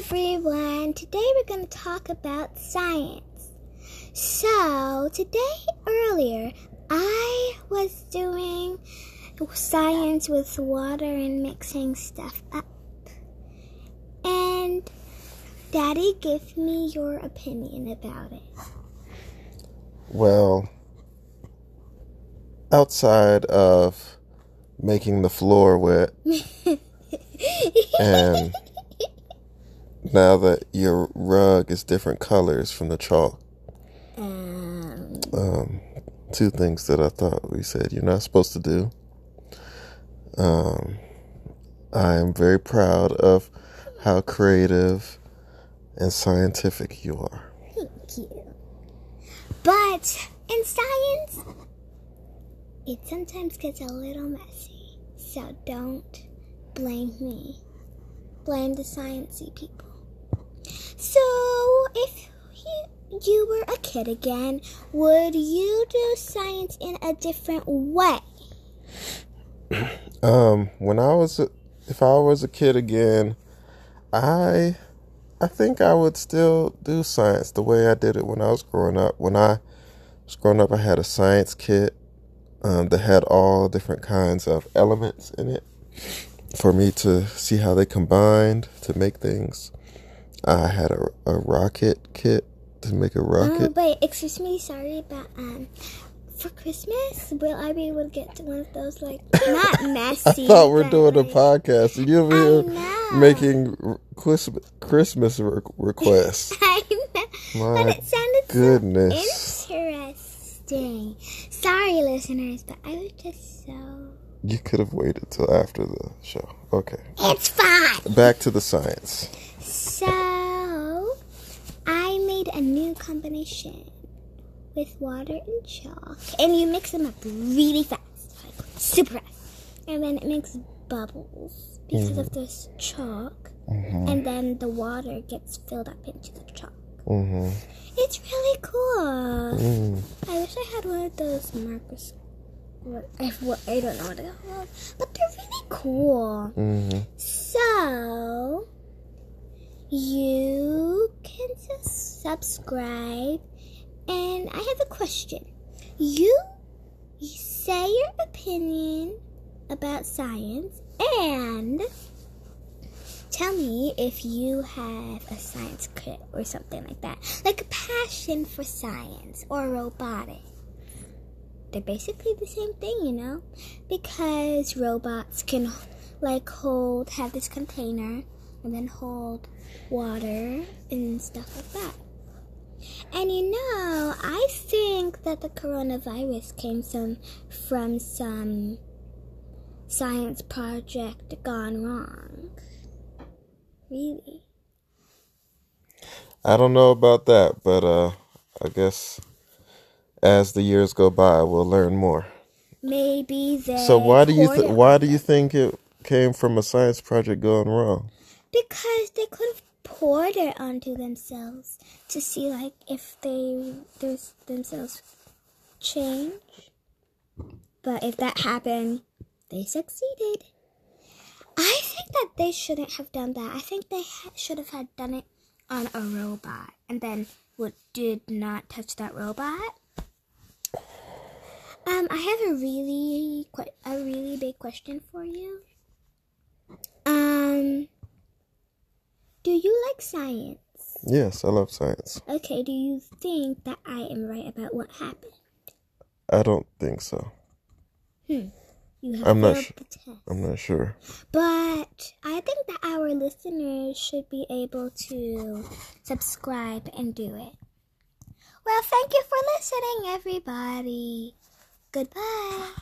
everyone. Today we're going to talk about science. So, today earlier, I was doing science with water and mixing stuff up. And Daddy, give me your opinion about it. Well, outside of making the floor wet and now that your rug is different colors from the chalk. Um, Um, two things that I thought we said you're not supposed to do. Um, I am very proud of how creative and scientific you are. thank you. But in science, it sometimes gets a little messy. So don't blame me. Blame the sciencey people. So if you, you were a kid again, would you do science in a different way? Um, when I was, if I was a kid again, I, I think I would still do science the way I did it when I was growing up. When I was growing up, I had a science kit um, that had all different kinds of elements in it for me to see how they combined to make things. I had a, a rocket kit to make a Oh, rocket. wait, excuse me, sorry, but um, for Christmas, will I be able to get one of those, like, not messy? I thought we're doing a podcast and you're I here making Christmas Christmas re- requests. I know. My but it sounded goodness. so interesting. Sorry, listeners, but I was just so. You could have waited till after the show. Okay. It's fine. Back to the science. So, I made a new combination with water and chalk, and you mix them up really fast, like super fast, and then it makes bubbles because of this chalk, and then the water gets filled up into the chalk. hmm It's really cool. Mm. I wish I had one of those markers. I, I don't know what they're called, but they're really cool. hmm So, you can just subscribe. And I have a question. You, say your opinion about science and tell me if you have a science kit or something like that. Like a passion for science or robotics. They're basically the same thing, you know? Because robots can like hold have this container and then hold water and stuff like that. And you know, I think that the coronavirus came some from some science project gone wrong. Really? I don't know about that, but uh, I guess as the years go by, we'll learn more. Maybe they So why do you th- why do you think it came from a science project going wrong? Because they could have it onto themselves to see like if they there's themselves change. But if that happened, they succeeded. I think that they shouldn't have done that. I think they ha- should have had done it on a robot, and then what did not touch that robot. Um, I have a really que- a really big question for you. Um, do you like science? Yes, I love science. Okay, do you think that I am right about what happened? I don't think so. Hmm. You have I'm not failed su- the test. I'm not sure. But I think that our listeners should be able to subscribe and do it. Well, thank you for listening, everybody. Goodbye.